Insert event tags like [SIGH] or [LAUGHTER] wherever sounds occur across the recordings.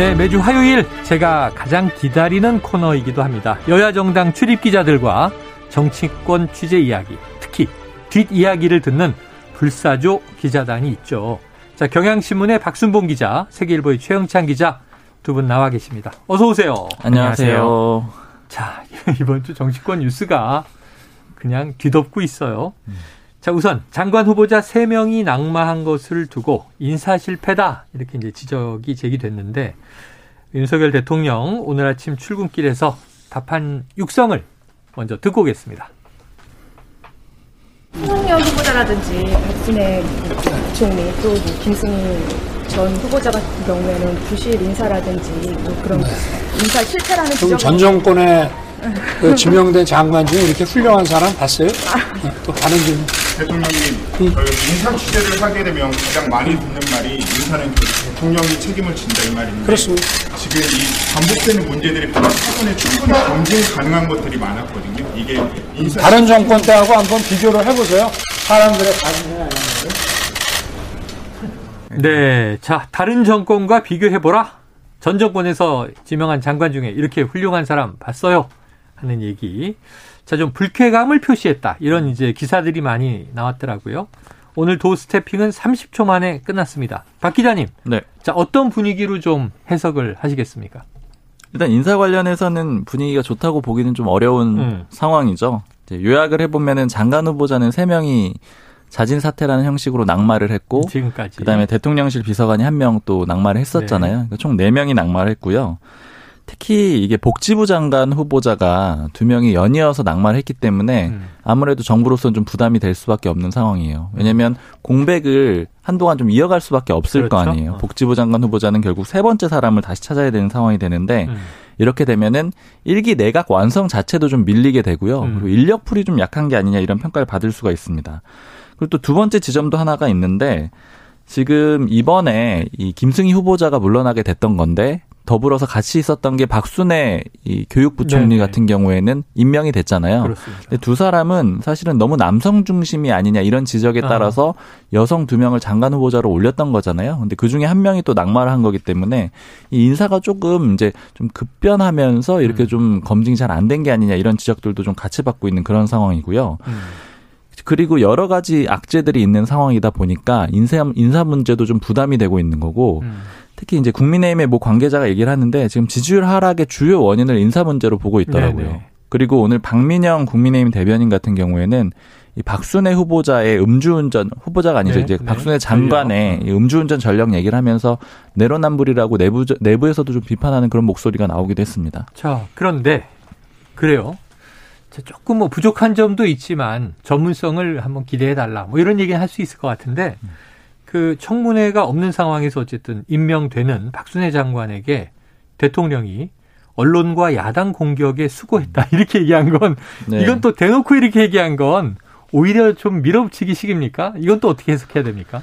네, 매주 화요일 제가 가장 기다리는 코너이기도 합니다. 여야 정당 출입 기자들과 정치권 취재 이야기, 특히 뒷이야기를 듣는 불사조 기자단이 있죠. 자, 경향신문의 박순봉 기자, 세계일보의 최영찬 기자 두 분 나와 계십니다. 어서 오세요. 안녕하세요. 자, [LAUGHS] 이번 주 정치권 뉴스가 그냥 뒤덮고 있어요. 자, 우선 장관 후보자 3명이 낙마한 것을 두고 인사 실패다. 이렇게 이제 지적이 제기됐는데 윤석열 대통령 오늘 아침 출근길에서 답한 육성을 먼저 듣고 오겠습니다. 윤석열 후보자라든지 박순애 부총리 또 김승희 전 후보자 같은 경우에는 부실 인사라든지 뭐 그런 인사 실패라는 지적 전 정권에 그 지명된 장관 중에 이렇게 훌륭한 사람 봤어요? 네, 또 다른 질문. 대통령님, 저희 인사 취재를 하게 되면 가장 많이 듣는 말이 인사는 결국 대통령이 책임을 진다 이 말인데 그렇습니다. 지금 이 반복되는 문제들이 차분에 충분히 검증 가능한 것들이 많았거든요. 이게 인사 다른 정권 때하고 한번 비교를 해보세요. 사람들의 반응이. 네. 자, 다른 정권과 비교해보라. 전 정권에서 지명한 장관 중에 이렇게 훌륭한 사람 봤어요. 하는 얘기. 자, 좀 불쾌감을 표시했다. 이런 이제 기사들이 많이 나왔더라고요. 오늘 도 스태핑은 30초 만에 끝났습니다. 박 기자님. 네. 자, 어떤 분위기로 좀 해석을 하시겠습니까? 일단 인사 관련해서는 분위기가 좋다고 보기는 좀 어려운 음. 상황이죠. 이제 요약을 해보면은 장관 후보자는 3명이 자진 사퇴라는 형식으로 낙마를 했고 지금까지. 그다음에 대통령실 비서관이 한 명 또 낙마를 했었잖아요. 네. 그러니까 총 4명이 낙마를 했고요. 특히 이게 복지부 장관 후보자가 두 명이 연이어서 낙마를 했기 때문에 음. 아무래도 정부로서는 좀 부담이 될 수밖에 없는 상황이에요. 왜냐하면 공백을 한동안 좀 이어갈 수밖에 없을 거 그렇죠. 아니에요. 어. 복지부 장관 후보자는 결국 세 번째 사람을 다시 찾아야 되는 상황이 되는데 음. 이렇게 되면은 일기 내각 완성 자체도 좀 밀리게 되고요. 음. 그리고 인력풀이 좀 약한 게 아니냐 이런 평가를 받을 수가 있습니다. 그리고 또 두 번째 지점도 하나가 있는데 지금 이번에 이 김승희 후보자가 물러나게 됐던 건데 더불어서 같이 있었던 게 박순애 이 교육부총리 네네. 같은 경우에는 임명이 됐잖아요. 그렇습니다. 근데 두 사람은 사실은 너무 남성 중심이 아니냐 이런 지적에 아. 따라서 여성 두 명을 장관 후보자로 올렸던 거잖아요. 근데 그 중에 한 명이 또 낙마를 한 거기 때문에 이 인사가 조금 이제 좀 급변하면서 이렇게 음. 좀 검증이 잘 안 된 게 아니냐 이런 지적들도 좀 같이 받고 있는 그런 상황이고요. 음. 그리고 여러 가지 악재들이 있는 상황이다 보니까 인사 인사 문제도 좀 부담이 되고 있는 거고 음. 특히 이제 국민의힘의 모 관계자가 얘기를 하는데 지금 지지율 하락의 주요 원인을 인사 문제로 보고 있더라고요. 네네. 그리고 오늘 박민영 국민의힘 대변인 같은 경우에는 이 박순애 후보자의 음주운전 후보자가 아니죠 네, 이제 네. 박순애 장관의. 이 음주운전 전력 얘기를 하면서 내로남불이라고 내부 내부에서도 좀 비판하는 그런 목소리가 나오기도 했습니다. 자, 그런데 그래요. 자, 조금 뭐 부족한 점도 있지만 전문성을 한번 기대해 달라. 뭐 이런 얘기는 할 수 있을 것 같은데 그 청문회가 없는 상황에서 어쨌든 임명되는 박순애 장관에게 대통령이 언론과 야당 공격에 수고했다 이렇게 얘기한 건 네. 이건 또 대놓고 이렇게 얘기한 건 오히려 좀 밀어붙이기식입니까? 이건 또 어떻게 해석해야 됩니까?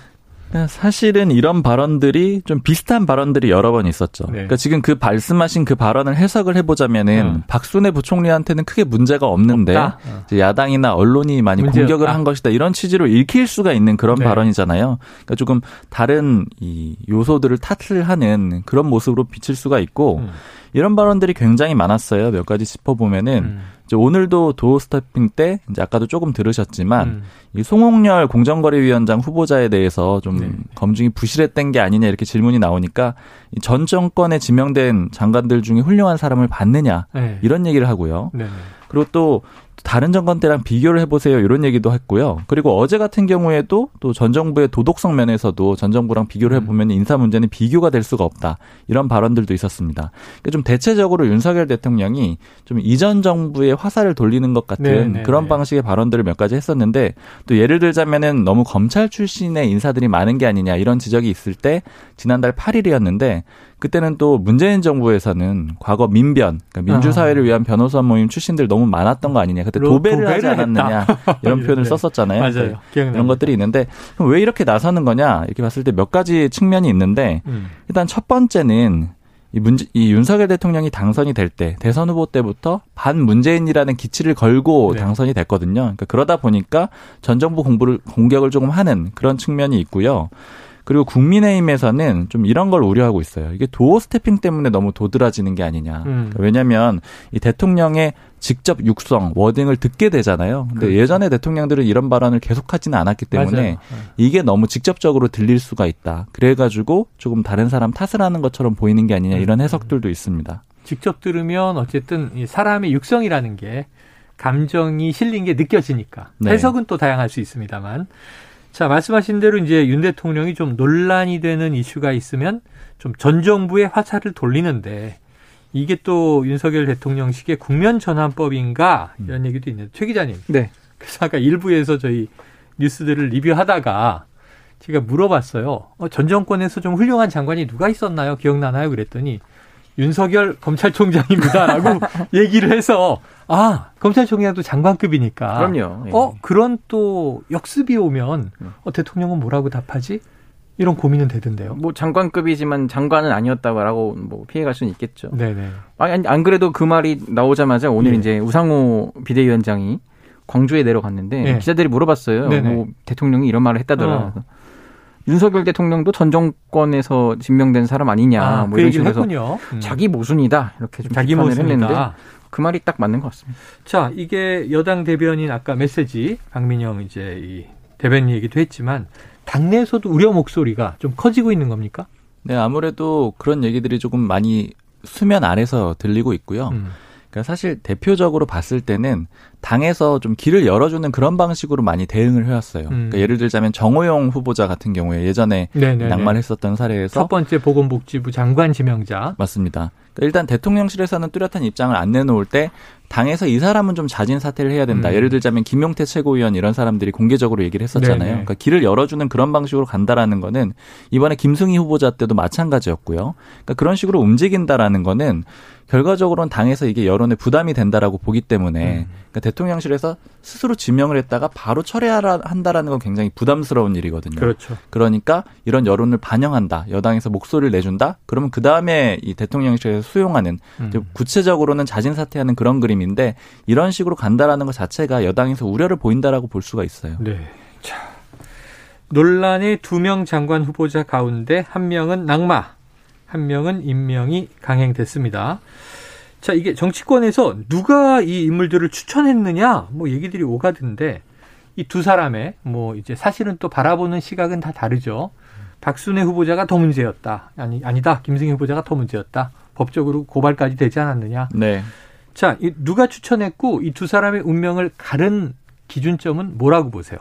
사실은 이런 발언들이 좀 비슷한 발언들이 여러 번 있었죠. 네. 그러니까 지금 그 말씀하신 그 발언을 해석을 해보자면은 음. 박순애 부총리한테는 크게 문제가 없는데 없다? 어. 이제 야당이나 언론이 많이. 공격을 한 것이다 이런 취지로 읽힐 수가 있는 그런 네. 발언이잖아요. 그러니까 조금 다른 이 요소들을 탓을 하는 그런 모습으로 비칠 수가 있고 음. 이런 발언들이 굉장히 많았어요. 몇 가지 짚어보면은 음. 이제 오늘도 도어 스태핑 때 이제 아까도 조금 들으셨지만 음. 이 송홍열 공정거래위원장 후보자에 대해서 좀 네. 검증이 부실했던 게 아니냐 이렇게 질문이 나오니까 이전 정권에 지명된 장관들 중에 훌륭한 사람을 봤느냐 네. 이런 얘기를 하고요. 네. 네. 그리고 또 다른 정권 때랑 비교를 해보세요 이런 얘기도 했고요. 그리고 어제 같은 경우에도 또 전 정부의 도덕성 면에서도 전 정부랑 비교를 해보면 인사 문제는 비교가 될 수가 없다 이런 발언들도 있었습니다. 그러니까 좀 대체적으로 윤석열 대통령이 좀 이전 정부의 화살을 돌리는 것 같은 네, 네, 그런 네. 방식의 발언들을 몇 가지 했었는데 또 예를 들자면은 너무 검찰 출신의 인사들이 많은 게 아니냐 이런 지적이 있을 때 지난달 8일이었는데 그때는 또 문재인 정부에서는 과거 민변, 그러니까 민주사회를 위한 변호사 모임 출신들 너무 많았던 거 아니냐. 그때 로- 도배를 하지 도배를 않았느냐. [LAUGHS] 이런 표현을 네. 썼었잖아요. 맞아요. 네. 기억납니다. 이런 것들이 있는데 그럼 왜 이렇게 나서는 거냐 이렇게 봤을 때 몇 가지 측면이 있는데 음. 일단 첫 번째는 이 문제, 이 윤석열 대통령이 당선이 될 때 대선 후보 때부터 반 문재인이라는 기치를 걸고 네. 당선이 됐거든요. 그러니까 그러다 보니까 전 정부 공부를 공격을 조금 하는 그런 측면이 있고요. 그리고 국민의힘에서는 좀 이런 걸 우려하고 있어요. 이게 도어 스태핑 때문에 너무 도드라지는 게 아니냐. 음. 그러니까 왜냐하면 이 대통령의 직접 육성 워딩을 듣게 되잖아요. 근데 그렇죠. 예전에 대통령들은 이런 발언을 계속하지는 않았기 때문에 맞아요. 이게 너무 직접적으로 들릴 수가 있다. 그래가지고 조금 다른 사람 탓을 하는 것처럼 보이는 게 아니냐 이런 해석들도 있습니다. 직접 들으면 어쨌든 이 사람의 육성이라는 게 감정이 실린 게 느껴지니까 네. 해석은 또 다양할 수 있습니다만 자 말씀하신 대로 이제 윤 대통령이 좀 논란이 되는 이슈가 있으면 좀 전 정부의 화살을 돌리는데 이게 또 윤석열 대통령식의 국면 전환법인가 이런 얘기도 있는데 최 기자님 네. 그래서 아까 일부에서 저희 뉴스들을 리뷰하다가 제가 물어봤어요. 어, 전 정권에서 좀 훌륭한 장관이 누가 있었나요? 기억나나요? 그랬더니 윤석열 검찰총장입니다라고 [LAUGHS] 얘기를 해서 아 검찰총장도 장관급이니까 그럼요. 예. 어 그런 또 역습이 오면 어, 대통령은 뭐라고 답하지? 이런 고민은 되던데요. 뭐 장관급이지만 장관은 아니었다고 뭐 피해갈 수는 있겠죠. 네네. 아니, 안 그래도 그 말이 나오자마자 오늘 예. 이제 우상호 비대위원장이 광주에 내려갔는데 예. 기자들이 물어봤어요. 네네. 뭐 대통령이 이런 말을 했다더라. 어. 윤석열 대통령도 전 정권에서 임명된 사람 아니냐. 아, 뭐 그 이런 얘기를 식으로 해서 했군요. 음. 자기 모순이다 이렇게 좀 자기 비판을 했는데. 그 말이 딱 맞는 것 같습니다. 자, 이게 여당 대변인 아까 메시지 박민영 이제 이 대변인 얘기도 했지만 당내에서도 우려 목소리가 좀 커지고 있는 겁니까? 네, 아무래도 그런 얘기들이 조금 많이 수면 아래서 들리고 있고요. 음. 그러니까 사실 대표적으로 봤을 때는 당에서 좀 길을 열어주는 그런 방식으로 많이 대응을 해왔어요. 음. 그러니까 예를 들자면 정호영 후보자 같은 경우에 예전에 네네. 낙마했었던 사례에서 첫 번째 보건복지부 장관 지명자. 맞습니다. 그러니까 일단 대통령실에서는 뚜렷한 입장을 안 내놓을 때 당에서 이 사람은 좀 자진 사퇴를 해야 된다. 음. 예를 들자면 김용태 최고위원 이런 사람들이 공개적으로 얘기를 했었잖아요. 네네. 그러니까 길을 열어주는 그런 방식으로 간다라는 거는 이번에 김승희 후보자 때도 마찬가지였고요. 그러니까 그런 식으로 움직인다라는 거는 결과적으로는 당에서 이게 여론에 부담이 된다라고 보기 때문에 음. 그러니까 대통령실에서 스스로 지명을 했다가 바로 철회하라 한다라는 건 굉장히 부담스러운 일이거든요. 그렇죠. 그러니까 이런 여론을 반영한다. 여당에서 목소리를 내준다. 그러면 그 다음에 이 대통령실에서 수용하는 음. 구체적으로는 자진 사퇴하는 그런 그림 인데 이런 식으로 간다라는 것 자체가 여당에서 우려를 보인다라고 볼 수가 있어요. 네. 자. 논란의 두 명 장관 후보자 가운데 한 명은 낙마, 한 명은 임명이 강행됐습니다. 자, 이게 정치권에서 누가 이 인물들을 추천했느냐, 뭐 얘기들이 오가던데, 이 두 사람의, 뭐 이제 사실은 또 바라보는 시각은 다 다르죠. 박순애 후보자가 더 문제였다. 아니, 아니다. 김승희 후보자가 더 문제였다. 법적으로 고발까지 되지 않았느냐. 네. 자, 이 누가 추천했고, 이 두 사람의 운명을 가른 기준점은 뭐라고 보세요?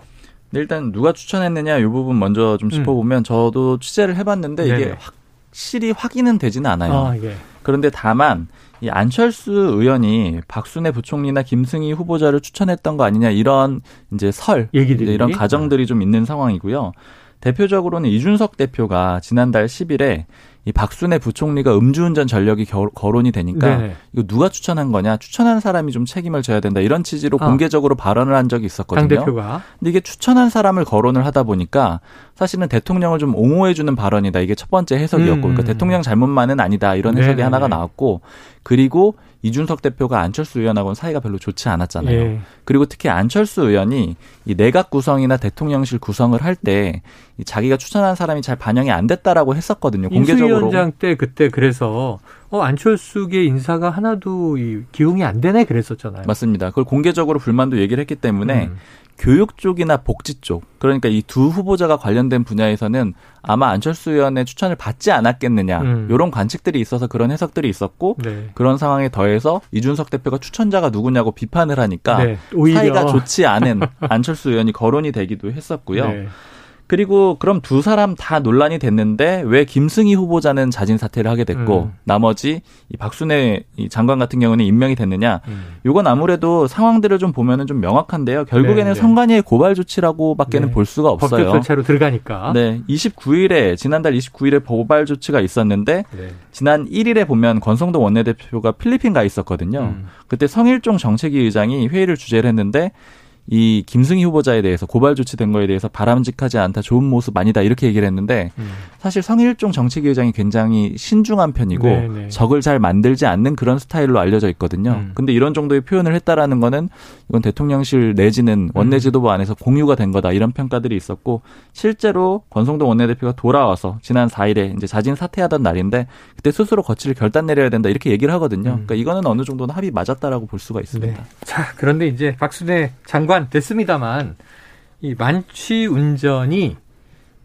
근데 일단 누가 추천했느냐 이 부분 먼저 좀 짚어보면 저도 취재를 해봤는데 음. 네네. 이게 확실히 확인은 되지는 않아요. 아, 예. 그런데 다만 이 안철수 의원이 박순애 부총리나 김승희 후보자를 추천했던 거 아니냐 이런 이제 설 얘기들이. 이런 가정들이 좀 있는 상황이고요. 대표적으로는 이준석 대표가 지난달 10일에 이 박순애 부총리가 음주운전 전력이 겨- 거론이 되니까 네네. 이거 누가 추천한 거냐 추천한 사람이 좀 책임을 져야 된다 이런 취지로 아. 공개적으로 발언을 한 적이 있었거든요. 당대표가. 근데 이게 추천한 사람을 거론을 하다 보니까 사실은 대통령을 좀 옹호해주는 발언이다. 이게 첫 번째 해석이었고, 음. 그러니까 대통령 잘못만은 아니다. 이런 해석이 네네네. 하나가 나왔고, 그리고 이준석 대표가 안철수 의원하고는 사이가 별로 좋지 않았잖아요. 예. 그리고 특히 안철수 의원이 이 내각 구성이나 대통령실 구성을 할 때 자기가 추천한 사람이 잘 반영이 안 됐다라고 했었거든요. 공개적으로. 인수위원장 때 그때 그래서 어, 안철수계 인사가 하나도 이 기용이 안 되네 그랬었잖아요. 맞습니다. 그걸 공개적으로 불만도 얘기를 했기 때문에 음. 교육 쪽이나 복지 쪽 그러니까 이 두 후보자가 관련된 분야에서는 아마 안철수 의원의 추천을 받지 않았겠느냐 음. 이런 관측들이 있어서 그런 해석들이 있었고 네. 그런 상황에 더해서 이준석 대표가 추천자가 누구냐고 비판을 하니까 네, 사이가 좋지 않은 안철수 의원이 거론이 되기도 했었고요. 네. 그리고 그럼 두 사람 다 논란이 됐는데 왜 김승희 후보자는 자진 사퇴를 하게 됐고 음. 나머지 이 박순애 이 장관 같은 경우는 임명이 됐느냐? 음. 이건 아무래도 상황들을 좀 보면은 좀 명확한데요. 결국에는 네, 네. 선관위의 고발 조치라고밖에는 네. 볼 수가 없어요. 법적 절차로 들어가니까. 네, 29일에 지난달 29일에 고발 조치가 있었는데 네. 지난 1일에 보면 권성동 원내대표가 필리핀 가 있었거든요. 음. 그때 성일종 정책위 의장이 회의를 주재를 했는데 이 김승희 후보자에 대해서 고발 조치된 거에 대해서 바람직하지 않다, 좋은 모습 아니다 이렇게 얘기를 했는데 음. 사실 성일종 정책위 의장이 굉장히 신중한 편이고 네, 네. 적을 잘 만들지 않는 그런 스타일로 알려져 있거든요. 음. 근데 이런 정도의 표현을 했다라는 거는 이건 대통령실 음. 내지는 원내 지도부 안에서 공유가 된 거다 이런 평가들이 있었고 실제로 권성동 원내대표가 돌아와서 지난 4일에 이제 자진 사퇴하던 날인데 그때 스스로 거취를 결단 내려야 된다 이렇게 얘기를 하거든요. 음. 그러니까 이거는 어느 정도는 합의 맞았다라고 볼 수가 있습니다. 네. 자, 그런데 이제 박순애 장관 됐습니다만 이 만취 운전이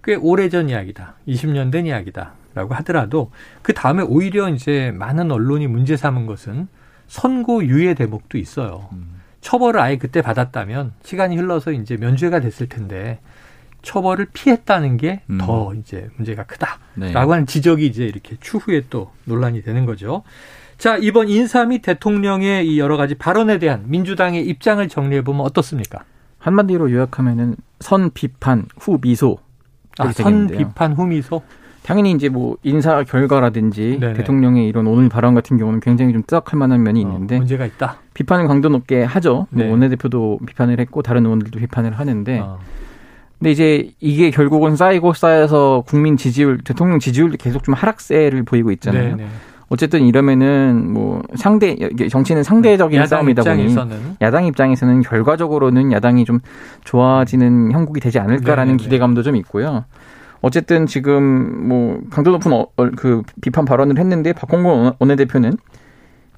꽤 오래전 이야기다. 20년 된 이야기다라고 하더라도 그 다음에 오히려 이제 많은 언론이 문제 삼은 것은 선고 유예 대목도 있어요. 음. 처벌을 아예 그때 받았다면 시간이 흘러서 이제 면죄가 됐을 텐데 처벌을 피했다는 게 음. 더 이제 문제가 크다. 네. 라고 하는 지적이 이제 이렇게 추후에 또 논란이 되는 거죠. 자, 이번 인사 및 대통령의 이 여러 가지 발언에 대한 민주당의 입장을 정리해 보면 어떻습니까? 한마디로 요약하면은 선 비판 후 미소. 아, 선. 비판 후 미소. 당연히 이제 뭐 인사 결과라든지 네네. 대통령의 이런 오늘 발언 같은 경우는 굉장히 좀 뜨악할 만한 면이 있는데 어, 문제가 있다. 비판을 강도 높게 하죠. 뭐 네. 원내대표도 비판을 했고 다른 의원들도 비판을 하는데 어. 근데 이제 이게 결국은 쌓이고 쌓여서 국민 지지율, 대통령 지지율도 계속 좀 하락세를 보이고 있잖아요. 네, 네. 어쨌든 이러면은 뭐 상대 정치는 상대적인 야당 싸움이다 보니 입장에서는 야당 입장에서는 결과적으로는 야당이 좀 좋아지는 형국이 되지 않을까라는 네네네. 기대감도 좀 있고요. 어쨌든 지금 뭐 강도 높은 어, 어, 그 비판 발언을 했는데 박홍근 원내대표는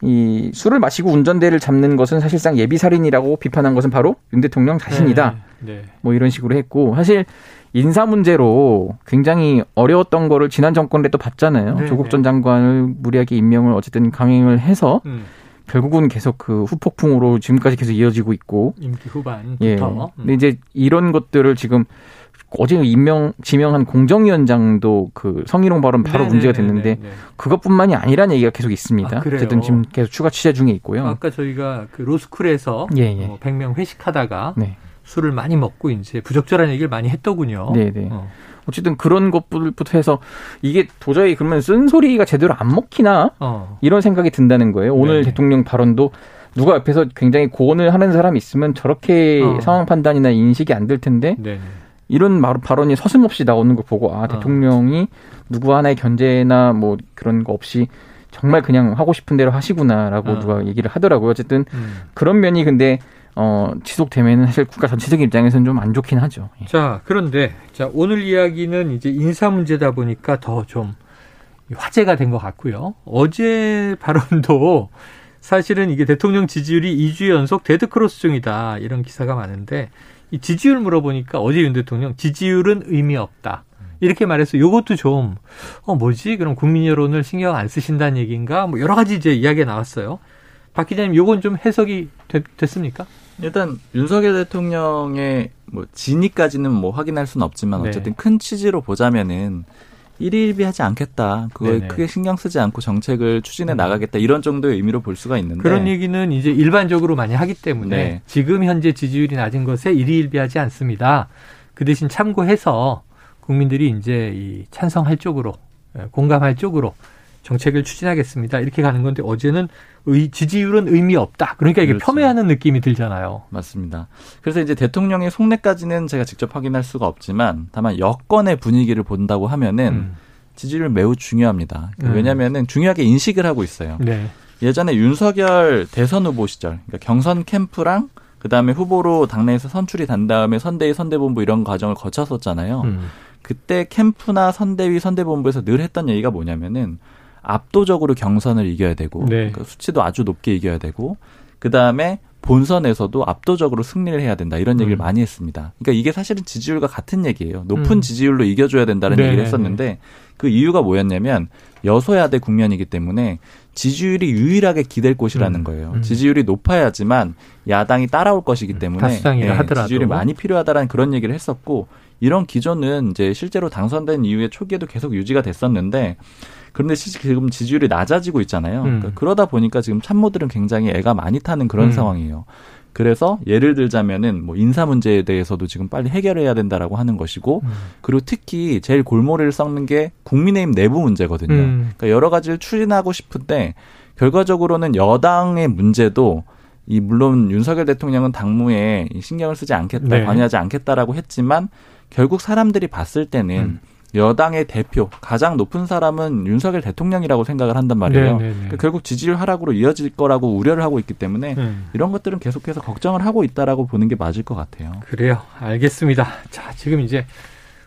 이 술을 마시고 운전대를 잡는 것은 사실상 예비 살인이라고 비판한 것은 바로 윤 대통령 자신이다. 네, 네. 뭐 이런 식으로 했고 사실 인사 문제로 굉장히 어려웠던 거를 지난 정권 때도 봤잖아요. 네, 조국 네. 전 장관을 무리하게 임명을 어쨌든 강행을 해서 음, 결국은 계속 그 후폭풍으로 지금까지 계속 이어지고 있고 임기 후반부터. 예. 음. 근데 이제 이런 것들을 지금 어제 임명 지명한 공정위원장도 그 성희롱 발언 바로 네, 문제가 네, 네, 됐는데 네, 네. 그것뿐만이 아니라는 얘기가 계속 있습니다. 아? 어쨌든 지금 계속 추가 취재 중에 있고요. 아까 저희가 그 로스쿨에서 예, 예. 어, 100명 회식하다가 네. 술을 많이 먹고 이제 부적절한 얘기를 많이 했더군요. 네, 네. 어. 어쨌든 그런 것부터 해서 이게 도저히 그러면 쓴소리가 제대로 안 먹히나 어. 이런 생각이 든다는 거예요. 오늘 네네. 대통령 발언도 누가 옆에서 굉장히 고언을 하는 사람이 있으면 저렇게 어. 상황 판단이나 인식이 안 될 텐데 네. 네. 이런 말- 발언이 서슴없이 나오는 걸 보고 아 대통령이 누구 하나의 견제나 뭐 그런 거 없이 정말 그냥 하고 싶은 대로 하시구나라고 어. 누가 얘기를 하더라고요. 어쨌든 음. 그런 면이 근데 어 지속되면은 사실 국가 전체적인 입장에서는 좀 안 좋긴 하죠. 예. 자, 그런데 자, 오늘 이야기는 이제 인사 문제다 보니까 더 좀 화제가 된 것 같고요. 어제 [LAUGHS] 발언도 사실은 이게 대통령 지지율이 2주 연속 데드크로스 중이다. 이런 기사가 많은데 이 지지율 물어보니까 어제 윤 대통령 지지율은 의미 없다. 이렇게 말해서 요것도 좀, 어, 뭐지? 그럼 국민 여론을 신경 안 쓰신다는 얘기인가? 뭐 여러 가지 이제 이야기가 나왔어요. 박 기자님, 요건 좀 해석이 됐, 됐습니까? 일단 윤석열 대통령의 뭐 진위까지는 뭐 확인할 수는 없지만 네. 어쨌든 큰 취지로 보자면은 일일비하지 않겠다. 그거에 네네. 크게 신경 쓰지 않고 정책을 추진해 나가겠다. 이런 정도의 의미로 볼 수가 있는데 그런 얘기는 이제 일반적으로 많이 하기 때문에 네. 지금 현재 지지율이 낮은 것에 일희일비하지 않습니다. 그 대신 참고해서 국민들이 이제 이 찬성할 쪽으로 예, 공감할 쪽으로 정책을 추진하겠습니다. 이렇게 가는 건데 어제는 의, 지지율은 의미 없다. 그러니까 이게 그렇죠. 폄훼하는 느낌이 들잖아요. 맞습니다. 그래서 이제 대통령의 속내까지는 제가 직접 확인할 수가 없지만 다만 여권의 분위기를 본다고 하면은 음. 지지율 매우 중요합니다. 음. 왜냐하면은 중요하게 인식을 하고 있어요. 네. 예전에 윤석열 대선 후보 시절, 그러니까 경선 캠프랑 그 다음에 후보로 당내에서 선출이 된 다음에 선대위, 선대본부 이런 과정을 거쳤었잖아요. 음. 그때 캠프나 선대위, 선대본부에서 늘 했던 얘기가 뭐냐면은 압도적으로 경선을 이겨야 되고 네. 그러니까 수치도 아주 높게 이겨야 되고 그 다음에 본선에서도 압도적으로 승리를 해야 된다 이런 얘기를 음. 많이 했습니다. 그러니까 이게 사실은 지지율과 같은 얘기예요. 높은 음. 지지율로 이겨줘야 된다는 네네네. 얘기를 했었는데 그 이유가 뭐였냐면 여소야대 국면이기 때문에 지지율이 유일하게 기댈 곳이라는 음. 거예요. 음. 지지율이 높아야지만 야당이 따라올 것이기 때문에 하더라도. 지지율이 많이 필요하다라는 그런 얘기를 했었고 이런 기조는 이제 실제로 당선된 이후에 초기에도 계속 유지가 됐었는데 그런데 시- 지금 지지율이 낮아지고 있잖아요. 음. 그러니까 그러다 보니까 지금 참모들은 굉장히 애가 많이 타는 그런 음. 상황이에요. 그래서 예를 들자면은 뭐 인사 문제에 대해서도 지금 빨리 해결해야 된다라고 하는 것이고 음. 그리고 특히 제일 골머리를 썩는 게 국민의힘 내부 문제거든요. 음. 그러니까 여러 가지를 추진하고 싶은데 결과적으로는 여당의 문제도 이 물론 윤석열 대통령은 당무에 이 신경을 쓰지 않겠다, 네. 관여하지 않겠다라고 했지만 결국 사람들이 봤을 때는 음. 여당의 대표 가장 높은 사람은 윤석열 대통령이라고 생각을 한단 말이에요. 네네네. 그러니까 결국 지지율 하락으로 이어질 거라고 우려를 하고 있기 때문에 음. 이런 것들은 계속해서 걱정을 하고 있다라고 보는 게 맞을 것 같아요. 그래요. 알겠습니다. 자, 지금 이제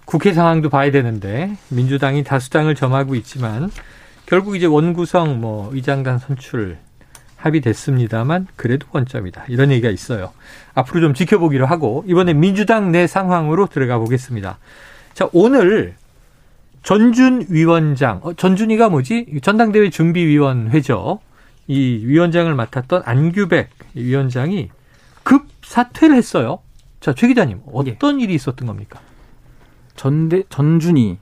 국회 상황도 봐야 되는데 민주당이 다수당을 점하고 있지만 결국 이제 원구성 뭐 의장단 선출 합의됐습니다만 그래도 원점이다. 이런 얘기가 있어요. 앞으로 좀 지켜보기로 하고 이번에 민주당 내 상황으로 들어가 보겠습니다. 자, 오늘 전준 위원장, 어, 전준이가 뭐지? 전당대회 준비위원회죠. 이 위원장을 맡았던 안규백 위원장이 급 사퇴를 했어요. 자, 최 기자님, 어떤 일이 있었던 겁니까? 전대 전준이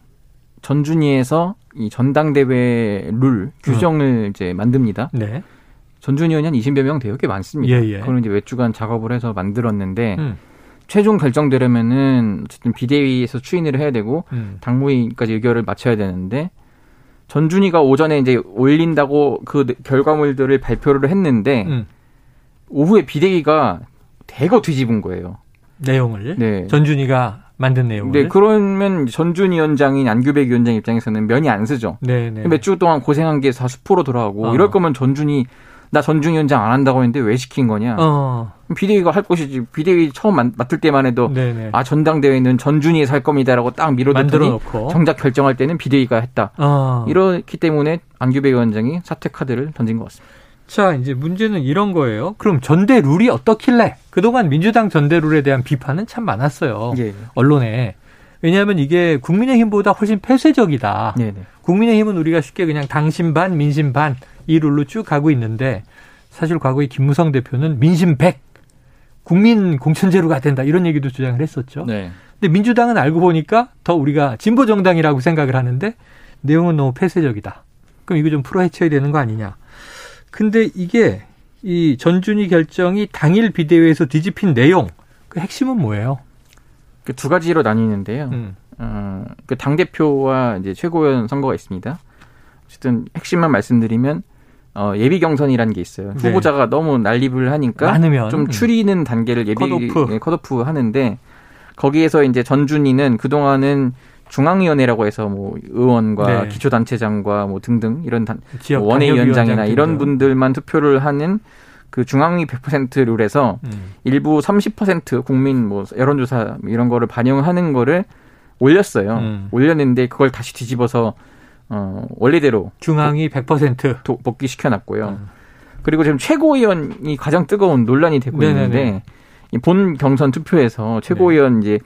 전준이에서 이 전당대회 룰 규정을 이제 만듭니다. 네. 전준이 의원이 한 20여 명. 꽤 많습니다. 예, 예. 그걸 이제 몇 주간 작업을 해서 만들었는데 음, 최종 결정되려면은 어쨌든 비대위에서 추인을 해야 되고 음. 당무위까지 의결을 마쳐야 되는데 전준이가 오전에 이제 올린다고 그 결과물들을 발표를 했는데 음. 오후에 비대위가 대거 뒤집은 거예요. 내용을 네. 전준이가 만든 내용을. 네, 그러면 전준희 위원장인 안규백 위원장 입장에서는 면이 안 쓰죠. 네, 네. 몇 주 동안 고생한 게다 수포로 돌아가고 어. 이럴 거면 전준이 나 전준희 위원장 안 한다고 했는데 왜 시킨 거냐? 어, 비대위가 할 것이지. 비대위 처음 만- 맡을 때만 해도 네, 네. 아 전당대회는 전준이 살 겁니다라고 딱 밀어뒀더니. 정작 결정할 때는 비대위가 했다. 어. 이렇기 때문에 안규백 위원장이 사퇴 카드를 던진 것 같습니다. 자, 이제 문제는 이런 거예요. 그럼 전대 룰이 어떻길래? 그동안 민주당 전대 룰에 대한 비판은 참 많았어요. 예. 언론에. 왜냐하면 이게 국민의힘보다 훨씬 폐쇄적이다. 네, 네. 국민의힘은 우리가 쉽게 그냥 당신 반, 민심 반 이 룰로 쭉 가고 있는데 사실 과거에 김무성 대표는 민심 100, 국민 공천제로가 된다 이런 얘기도 주장을 했었죠. 네. 근데 민주당은 알고 보니까 더 우리가 진보 정당이라고 생각을 하는데 내용은 너무 폐쇄적이다. 그럼 이거 좀 풀어 헤쳐야 되는 거 아니냐. 근데 이게 이 전준희 결정이 당일 비대위에서 뒤집힌 내용 그 핵심은 뭐예요? 그 두 가지로 나뉘는데요. 음. 어, 그 당 대표와 이제 최고위원 선거가 있습니다. 어쨌든 핵심만 말씀드리면 어, 예비 경선이라는 게 있어요. 네. 후보자가 너무 난립을 하니까 많으면 좀 추리는 단계를 예비 컷오프. 예, 컷오프 하는데 거기에서 이제 전준이는 그동안은 중앙위원회라고 해서 뭐 의원과 네. 기초단체장과 뭐 등등 이런 단, 뭐 원외위원장이나 당협위원장 이런. 분들만 투표를 하는 그 중앙위 100% 룰에서 음. 일부 30% 국민 뭐 여론조사 이런 거를 반영하는 거를 올렸어요. 음. 올렸는데 그걸 다시 뒤집어서 어 원래대로 중앙이 100% 도- 복귀시켜 놨고요. 음. 그리고 지금 최고위원이 가장 뜨거운 논란이 되고 네네네. 있는데 이본 경선 투표에서 최고위원 이제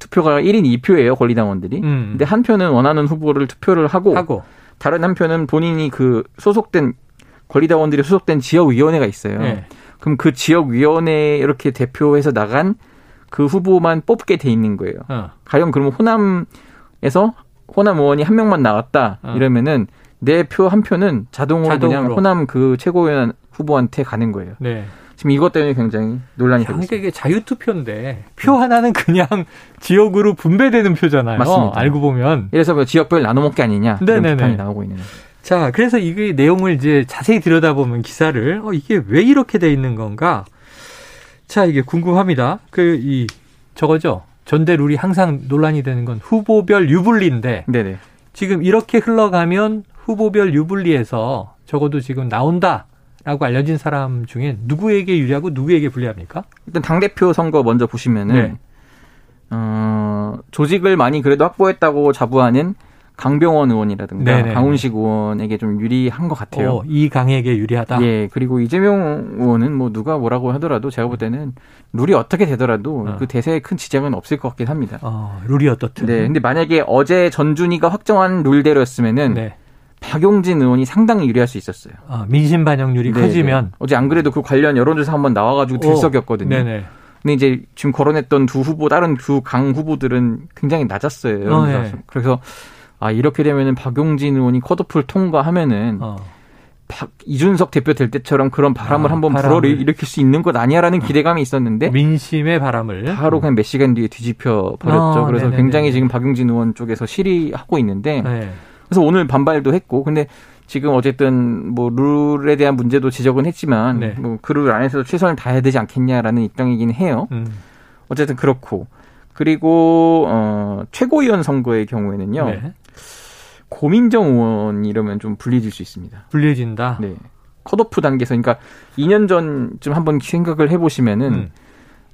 투표가 1인 2표예요 권리당원들이. 음. 근데 한 표는 원하는 후보를 투표를 하고, 하고 다른 한 표는 본인이 그 소속된 권리당원들이 소속된 지역위원회가 있어요. 네. 그럼 그 지역위원회 이렇게 대표해서 나간 그 후보만 뽑게 돼 있는 거예요. 어. 가령 그러면 호남에서 호남 의원이 한 명만 나왔다 어. 이러면은 내 표 한 표는 자동으로, 자동으로. 그냥 호남 그 최고위원 후보한테 가는 거예요. 네. 지금 이것 때문에 굉장히 논란이 되고 그러니까 있습니다. 이게 자유투표인데 표 하나는 그냥 [LAUGHS] 지역으로 분배되는 표잖아요. 맞습니다. 알고 보면. 이래서 뭐 지역별 나눠먹기 아니냐 이런 네네네. 비판이 나오고 있는 거죠. 자, 그래서 이게 내용을 이제 자세히 들여다보면 기사를 어, 이게 왜 이렇게 돼 있는 건가? 자, 이게 궁금합니다. 그 이 저거죠. 전대 룰이 항상 논란이 되는 건 후보별 유불리인데 네네. 지금 이렇게 흘러가면 후보별 유불리에서 적어도 지금 나온다 라고 알려진 사람 중에 누구에게 유리하고 누구에게 불리합니까? 일단 당 대표 선거 먼저 보시면은 네. 어, 조직을 많이 그래도 확보했다고 자부하는 강병원 의원이라든가 네네. 강훈식 의원에게 좀 유리한 것 같아요. 어, 이 강에게 유리하다. 예, 그리고 이재명 의원은 뭐 누가 뭐라고 하더라도 제가 볼 때는 룰이 어떻게 되더라도 어. 그 대세에 큰 지장은 없을 것 같긴 합니다. 어, 룰이 어떻든. 네, 근데 만약에 어제 전준희가 확정한 룰대로였으면은 네. 박용진 의원이 상당히 유리할 수 있었어요. 아, 민심 반영률이 네, 커지면 네. 어제 안 그래도 그 관련 여론조사 한번 나와가지고 들썩였거든요. 어, 네네. 근데 이제 지금 거론했던 두 후보 다른 두 강 후보들은 굉장히 낮았어요. 어. 네. 그래서 아 이렇게 되면은 박용진 의원이 컷오프를 통과하면은 어. 박, 이준석 대표 될 때처럼 그런 바람을 아, 한번 바람을. 불어 일으킬 수 있는 것 아니야라는 기대감이 있었는데 민심의 바람을 바로 그냥 몇 시간 뒤에 뒤집혀 버렸죠. 아, 그래서 네네네. 굉장히 지금 박용진 의원 쪽에서 실의하고 있는데 네. 그래서 오늘 반발도 했고 근데 지금 어쨌든 뭐 룰에 대한 문제도 지적은 했지만 네. 뭐그 룰 안에서도 최선을 다해야 되지 않겠냐라는 입장이긴 해요. 음. 어쨌든 그렇고 그리고 어 최고위원 선거의 경우에는요. 네. 고민정 의원 이러면 좀 불리해질 수 있습니다. 불리해진다. 네. 컷오프 단계에서 그러니까 2년 전쯤 한번 생각을 해보시면은 음.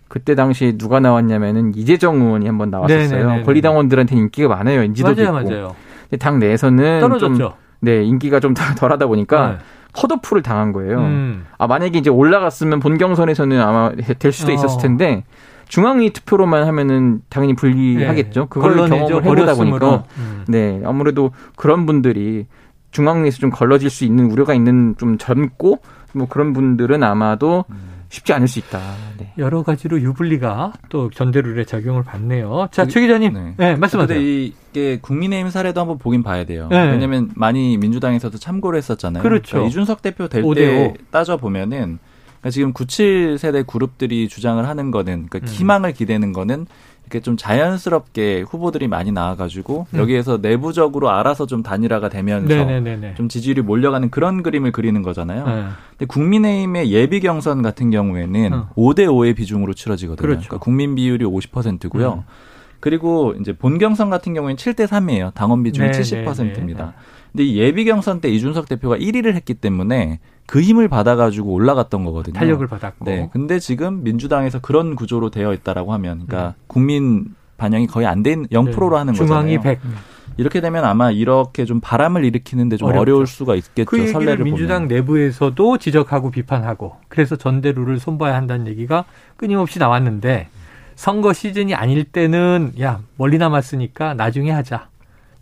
그때 당시에 누가 나왔냐면은 이재정 의원이 한번 나왔었어요. 네네네네. 권리당원들한테는 인기가 많아요. 인지도도 맞아요, 있고. 맞아요. 근데 당 내에서는 좀 떨어졌죠. 네, 인기가 좀 덜- 덜하다 보니까 네. 컷오프를 당한 거예요. 음. 아, 만약에 이제 올라갔으면 본 경선에서는 아마 될 수도 어. 있었을 텐데 중앙위 투표로만 하면은 당연히 불리하겠죠. 네. 그걸. 경험을 해보다. 보니까 음. 네, 아무래도 그런 분들이 중앙위에서 좀 걸러질 수 있는 우려가 있는 좀 젊고 뭐 그런 분들은 아마도 쉽지 않을 수 있다. 네. 여러 가지로 유불리가 또 전대룰에 작용을 받네요. 자, 최 기자님. 네, 네. 말씀하세요. 근데 이게 국민의힘 사례도 한번 보긴 봐야 돼요. 네. 왜냐하면 많이 민주당에서도 참고를 했었잖아요. 그렇죠. 그러니까 이준석 대표 될오 때. 따져 보면은 그러니까 지금 97 세대 그룹들이 주장을 하는 거는 그러니까 음. 희망을 기대는 거는 이렇게 좀 자연스럽게 후보들이 많이 나와가지고 음. 여기에서 내부적으로 알아서 좀 단일화가 되면서 네네네네. 좀 지지율이 몰려가는 그런 그림을 그리는 거잖아요. 네. 근데 국민의힘의 예비 경선 같은 경우에는 어. 5대 5의 비중으로 치러지거든요. 그렇죠. 그러니까 국민 비율이 50%고요. 음. 그리고 이제 본 경선 같은 경우에는 7대 3이에요. 당원 비중이 네, 70%입니다. 네, 네. 근데 이 예비 경선 때 이준석 대표가 1위를 했기 때문에 그 힘을 받아가지고 올라갔던 거거든요. 탄력을 받았고. 네. 근데 지금 민주당에서 그런 구조로 되어 있다라고 하면, 그러니까 음. 국민 반영이 거의 안 된 0%로 하는 네. 중앙이 거잖아요. 100. 이렇게 되면 아마 이렇게 좀 바람을 일으키는데 좀 어렵죠. 어려울 수가 있겠죠. 그 선례를 민주당 보면. 내부에서도 지적하고 비판하고 그래서 전대룰을 손봐야 한다는 얘기가 끊임없이 나왔는데 선거 시즌이 아닐 때는 야 멀리 남았으니까 나중에 하자.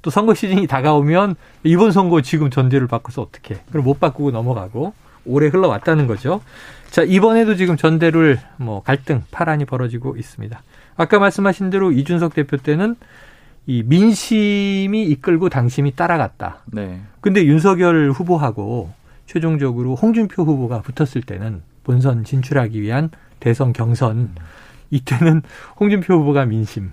또 선거 시즌이 다가오면 이번 선거 지금 전제를 바꿔서 어떻게? 그럼 못 바꾸고 넘어가고 오래 흘러왔다는 거죠. 자 이번에도 지금 전대를 뭐 갈등 파란이 벌어지고 있습니다. 아까 말씀하신 대로 이준석 대표 때는 이 민심이 이끌고 당심이 따라갔다. 네. 근데 윤석열 후보하고 최종적으로 홍준표 후보가 붙었을 때는 본선 진출하기 위한 대선 경선 이때는 홍준표 후보가 민심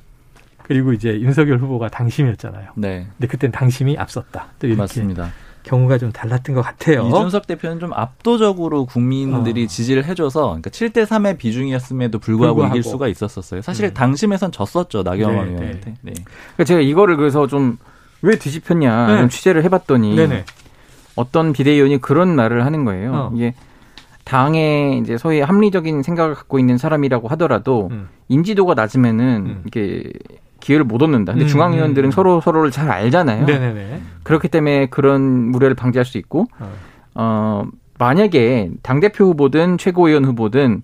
그리고 이제 윤석열 후보가 당심이었잖아요. 네. 근데 그땐 당심이 앞섰다. 또 이렇게 맞습니다. 경우가 좀 달랐던 것 같아요. 이준석 대표는 좀 압도적으로 국민들이 어. 지지를 해줘서 그러니까 7대 3의 비중이었음에도 불구하고, 불구하고. 이길 수가 있었었어요. 사실 음. 당심에선 졌었죠 나경원 네, 의원한테. 네. 그러니까 제가 이거를 그래서 좀 왜 뒤집혔냐 네. 좀 취재를 해봤더니 네네. 어떤 비대위원이 그런 말을 하는 거예요. 어. 이게 당에 이제 소위 합리적인 생각을 갖고 있는 사람이라고 하더라도 음. 인지도가 낮으면은 음. 이게 기회를 못 얻는다. 근데 음, 중앙위원들은 음. 서로 서로를 잘 알잖아요. 네네네. 그렇기 때문에 그런 무례를 방지할 수 있고 어. 어 만약에 당 대표 후보든 최고위원 후보든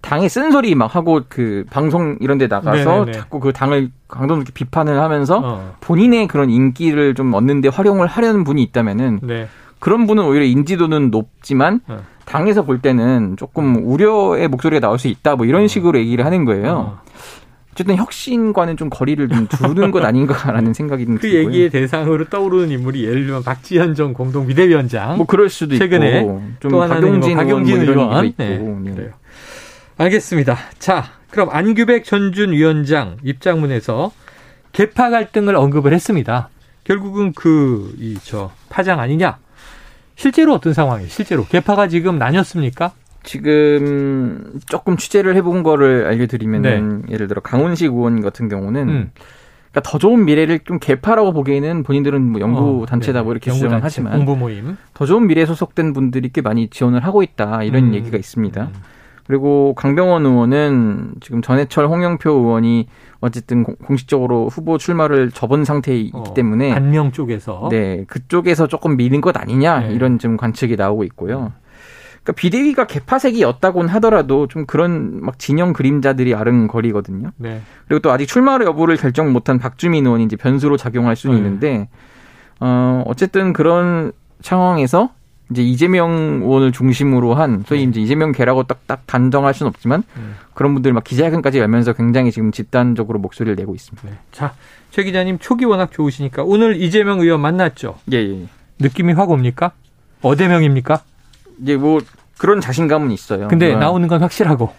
당의 쓴소리 막 하고 그 방송 이런 데 나가서 네네네. 자꾸 그 당을 강도 높게 비판을 하면서 어. 본인의 그런 인기를 좀 얻는데 활용을 하려는 분이 있다면은 네. 그런 분은 오히려 인지도는 높지만 어. 당에서 볼 때는 조금 우려의 목소리가 나올 수 있다 뭐 이런 식으로 얘기를 하는 거예요. 어. 어쨌든 혁신과는 좀 거리를 좀 두는 것 아닌가라는 [LAUGHS] 생각이 좀그 들고요. 얘기의 대상으로 떠오르는 인물이 예를 들면 박지현 전 공동 비대위원장. 뭐 그럴 수도 최근에 있고 좀또 박용진, 뭐 박용진 의원, 뭐 의원. 이런 얘기도 있고 네, 네. 그래요. 알겠습니다. 자, 그럼 안규백 전준 위원장 입장문에서 개파 갈등을 언급을 했습니다. 결국은 그 이 저 파장 아니냐? 실제로 어떤 상황이에요? 실제로 개파가 지금 나뉘었습니까? 지금 조금 취재를 해본 거를 알려드리면은 예를 들어 강훈식 의원 같은 경우는 네. 음. 그러니까 더 좋은 미래를 좀 개파라고 보기에는 본인들은 뭐 연구 어, 단체다 네. 뭐 이렇게 주장을 하지만 공부 모임. 더 좋은 미래에 소속된 분들이 꽤 많이 지원을 하고 있다 이런 음. 얘기가 있습니다. 음. 그리고 강병원 의원은 지금 전해철 홍영표 의원이 어쨌든 공식적으로 후보 출마를 접은 상태이기 어, 때문에 반명 쪽에서 네 그쪽에서 조금 미는 것 아니냐 네. 이런 좀 관측이 나오고 있고요. 그러니까 비대위가 개파색이었다곤 하더라도 좀 그런 막 진영 그림자들이 아른거리거든요. 네. 그리고 또 아직 출마 여부를 결정 못한 박주민 의원이 이제 변수로 작용할 수는 네. 있는데 어 어쨌든 그런 상황에서 이제 이재명 의원을 중심으로 한 소위 네. 이제 이재명 개라고 딱딱 단정할 수는 없지만 음. 그런 분들 막 기자회견까지 열면서 굉장히 지금 집단적으로 목소리를 내고 있습니다. 네. 자, 최 기자님 촉이 워낙 좋으시니까 오늘 이재명 의원 만났죠? 예, 예. 느낌이 확 옵니까? 어대명입니까? 이제 뭐 그런 자신감은 있어요. 근데 그 나오는 건 확실하고.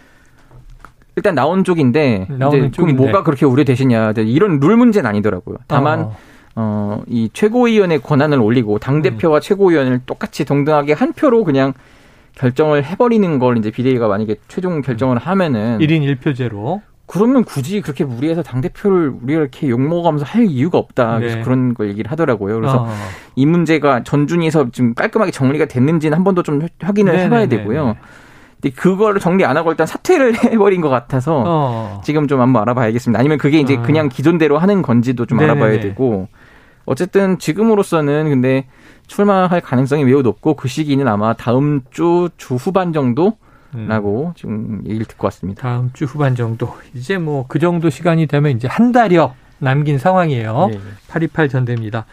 일단 나온 쪽인데 나오는 이제 그럼 뭐가 그렇게 우려되시냐 이런 룰 문제는 아니더라고요. 다만 어. 어, 이 최고위원의 권한을 올리고 당대표와 음. 최고위원을 똑같이 동등하게 한 표로 그냥 결정을 해버리는 걸 이제 비대위가 만약에 최종 결정을 하면은 1인 1표제로 그러면 굳이 그렇게 무리해서 당대표를 우리가 이렇게 욕먹으면서 할 이유가 없다. 그래서 네. 그런 걸 얘기를 하더라고요. 그래서 어. 이 문제가 전준위에서 지금 깔끔하게 정리가 됐는지는 한 번 더 좀 확인을 네네네네. 해봐야 되고요. 근데 그거를 정리 안 하고 일단 사퇴를 [LAUGHS] 해버린 것 같아서 어. 지금 좀 한번 알아봐야겠습니다. 아니면 그게 이제 어. 그냥 기존대로 하는 건지도 좀 네네네. 알아봐야 되고 어쨌든 지금으로서는 근데 출마할 가능성이 매우 높고 그 시기는 아마 다음 주 주 후반 정도 라고 음. 지금 얘기를 듣고 왔습니다. 다음 주 후반 정도. 이제 뭐 그 정도 시간이 되면 이제 한 달여 남긴 상황이에요. 네. 828 전대입니다.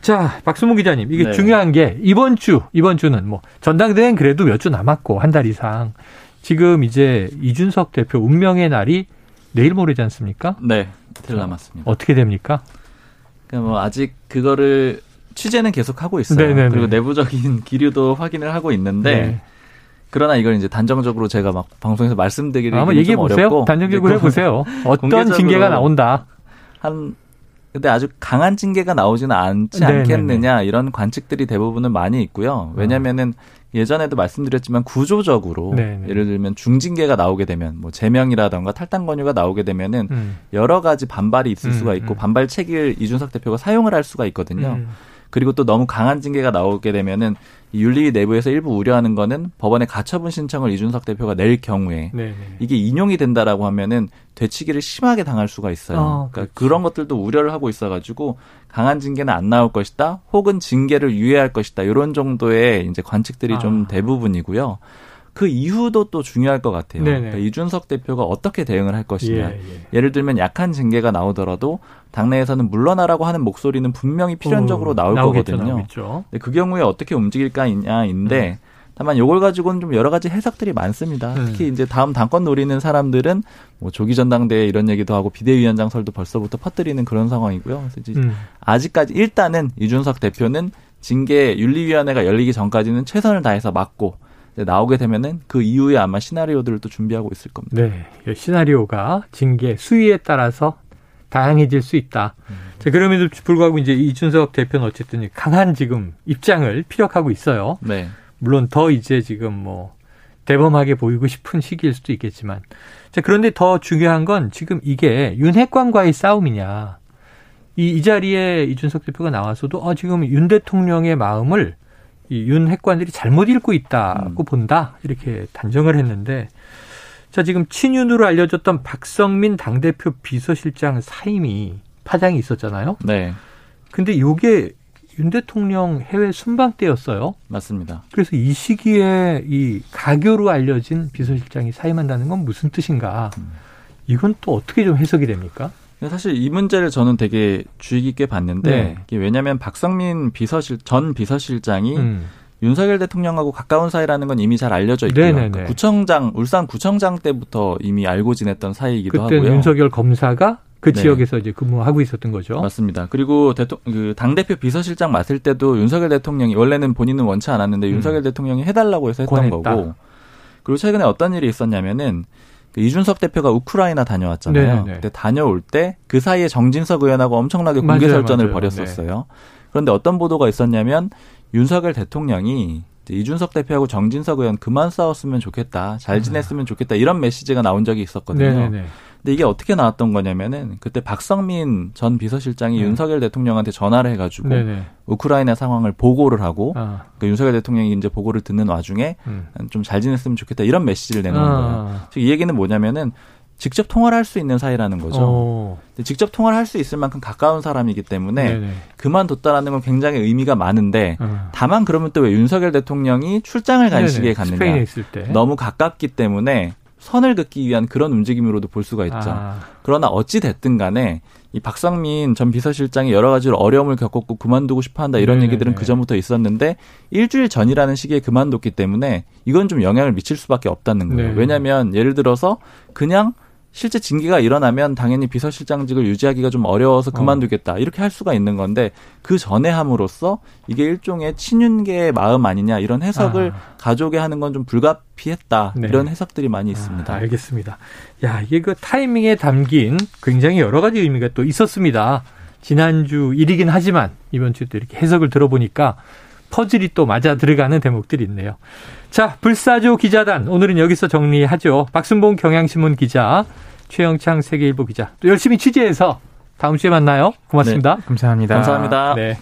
자, 박수무 기자님, 이게 네. 중요한 게 이번 주, 이번 주는 뭐 전당대회는 그래도 몇 주 남았고 한 달 이상. 지금 이제 이준석 대표 운명의 날이 내일 모레지 않습니까? 네, 이틀 남았습니다. 어떻게 됩니까? 그러니까 뭐 아직 그거를 취재는 계속 하고 있어요. 네네네. 그리고 내부적인 [LAUGHS] 기류도 확인을 하고 있는데 네. 그러나 이걸 이제 단정적으로 제가 막 방송에서 말씀드리기 아, 얘기해 보세요. 단정적으로 해 보세요. [LAUGHS] 어떤 징계가 나온다. 한 근데 아주 강한 징계가 나오지는 않지 네네네. 않겠느냐 이런 관측들이 대부분은 많이 있고요. 왜냐면은 예전에도 말씀드렸지만 구조적으로 네네. 예를 들면 중징계가 나오게 되면 뭐 제명이라던가 탈당 권유가 나오게 되면은 음. 여러 가지 반발이 있을 음, 수가 있고 음. 반발 책을 이준석 대표가 사용을 할 수가 있거든요. 음. 그리고 또 너무 강한 징계가 나오게 되면은 윤리 내부에서 일부 우려하는 거는 법원에 가처분 신청을 이준석 대표가 낼 경우에 네네. 이게 인용이 된다라고 하면은 되치기를 심하게 당할 수가 있어요. 어, 그러니까 그런 것들도 우려를 하고 있어가지고 강한 징계는 안 나올 것이다, 혹은 징계를 유예할 것이다 이런 정도의 이제 관측들이 아. 좀 대부분이고요. 그 이후도 또 중요할 것 같아요. 그러니까 이준석 대표가 어떻게 대응을 할 것이냐. 예, 예. 를 들면 약한 징계가 나오더라도 당내에서는 물러나라고 하는 목소리는 분명히 필연적으로 어, 나올 나오겠죠, 거거든요. 나오겠죠. 그 경우에 어떻게 움직일까인데 음. 다만 이걸 가지고는 좀 여러 가지 해석들이 많습니다. 음. 특히 이제 다음 당권 노리는 사람들은 뭐 조기 전당대회 이런 얘기도 하고 비대위원장 설도 벌써부터 퍼뜨리는 그런 상황이고요. 그래서 이제 음. 아직까지 일단은 이준석 대표는 징계 윤리위원회가 열리기 전까지는 최선을 다해서 막고 나오게 되면은 그 이후에 아마 시나리오들을 또 준비하고 있을 겁니다. 네. 시나리오가 징계 수위에 따라서 다양해질 수 있다. 음. 자, 그럼에도 불구하고 이제 이준석 대표는 어쨌든 강한 지금 입장을 피력하고 있어요. 네. 물론 더 이제 지금 뭐 대범하게 보이고 싶은 시기일 수도 있겠지만. 자, 그런데 더 중요한 건 지금 이게 윤핵관과의 싸움이냐. 이, 이 자리에 이준석 대표가 나와서도 어, 지금 윤 대통령의 마음을 이윤 핵관들이 잘못 읽고 있다고 음. 본다. 이렇게 단정을 했는데 자, 지금 친윤으로 알려졌던 박성민 당대표 비서실장 사임이 파장이 있었잖아요. 네. 근데 요게 윤 대통령 해외 순방 때였어요. 맞습니다. 그래서 이 시기에 이 가교로 알려진 비서실장이 사임한다는 건 무슨 뜻인가? 음. 이건 또 어떻게 좀 해석이 됩니까? 사실 이 문제를 저는 되게 주의 깊게 봤는데 네. 왜냐하면 박성민 비서실 전 비서실장이 음. 윤석열 대통령하고 가까운 사이라는 건 이미 잘 알려져 있고요. 그러니까 구청장 울산 구청장 때부터 이미 알고 지냈던 사이이기도 그때 하고요. 윤석열 검사가 그 네. 지역에서 이제 근무하고 있었던 거죠. 맞습니다. 그리고 대통령 그 당 대표 비서실장 맡을 때도 윤석열 대통령이 원래는 본인은 원치 않았는데 음. 윤석열 대통령이 해달라고 해서 했던 권했다. 거고. 그리고 최근에 어떤 일이 있었냐면은 그 이준석 대표가 우크라이나 다녀왔잖아요. 네네. 네. 그때 다녀올 때 그 사이에 정진석 의원하고 엄청나게 공개 맞아요, 설전을 맞아요. 벌였었어요. 네. 그런데 어떤 보도가 있었냐면 윤석열 대통령이 이준석 대표하고 정진석 의원 그만 싸웠으면 좋겠다. 잘 지냈으면 좋겠다. 이런 메시지가 나온 적이 있었거든요. 네네. 근데 이게 어떻게 나왔던 거냐면은 그때 박성민 전 비서실장이 네. 윤석열 대통령한테 전화를 해가지고 네네. 우크라이나 상황을 보고를 하고 아, 그 윤석열 대통령이 이제 보고를 듣는 와중에 음. 좀잘 지냈으면 좋겠다 이런 메시지를 내놓은 거예요. 아. 즉이 얘기는 뭐냐면은 직접 통화를 할 수 있는 사이라는 거죠. 어. 근데 직접 통화를 할 수 있을 만큼 가까운 사람이기 때문에 네네. 그만뒀다라는 건 굉장히 의미가 많은데 어. 다만 그러면 또 왜 윤석열 대통령이 출장을 간 네네. 시기에 스페인에 갔느냐 있을 때. 너무 가깝기 때문에 선을 긋기 위한 그런 움직임으로도 볼 수가 있죠. 아, 그러나 어찌 됐든 간에 이 박상민 전 비서실장이 여러 가지로 어려움을 겪었고 그만두고 싶어 한다 이런 네네네. 얘기들은 그 전부터 있었는데 일주일 전이라는 시기에 그만뒀기 때문에 이건 좀 영향을 미칠 수밖에 없다는 거예요. 네. 왜냐하면 예를 들어서 그냥 실제 징계가 일어나면 당연히 비서실장직을 유지하기가 좀 어려워서 그만두겠다 이렇게 할 수가 있는 건데 그 전에 함으로써 이게 일종의 친윤계의 마음 아니냐 이런 해석을 아. 가족에 하는 건 좀 불가피했다 네. 이런 해석들이 많이 있습니다. 아, 알겠습니다. 야, 이게 그 타이밍에 담긴 굉장히 여러 가지 의미가 또 있었습니다. 지난주 일이긴 하지만 이번 주에 또 이렇게 해석을 들어보니까 퍼즐이 또 맞아 들어가는 대목들이 있네요. 자, 불사조 기자단 오늘은 여기서 정리하죠. 박순봉 경향신문 기자, 최영창 세계일보 기자 또 열심히 취재해서 다음 주에 만나요. 고맙습니다. 감사합니다. 감사합니다. 네.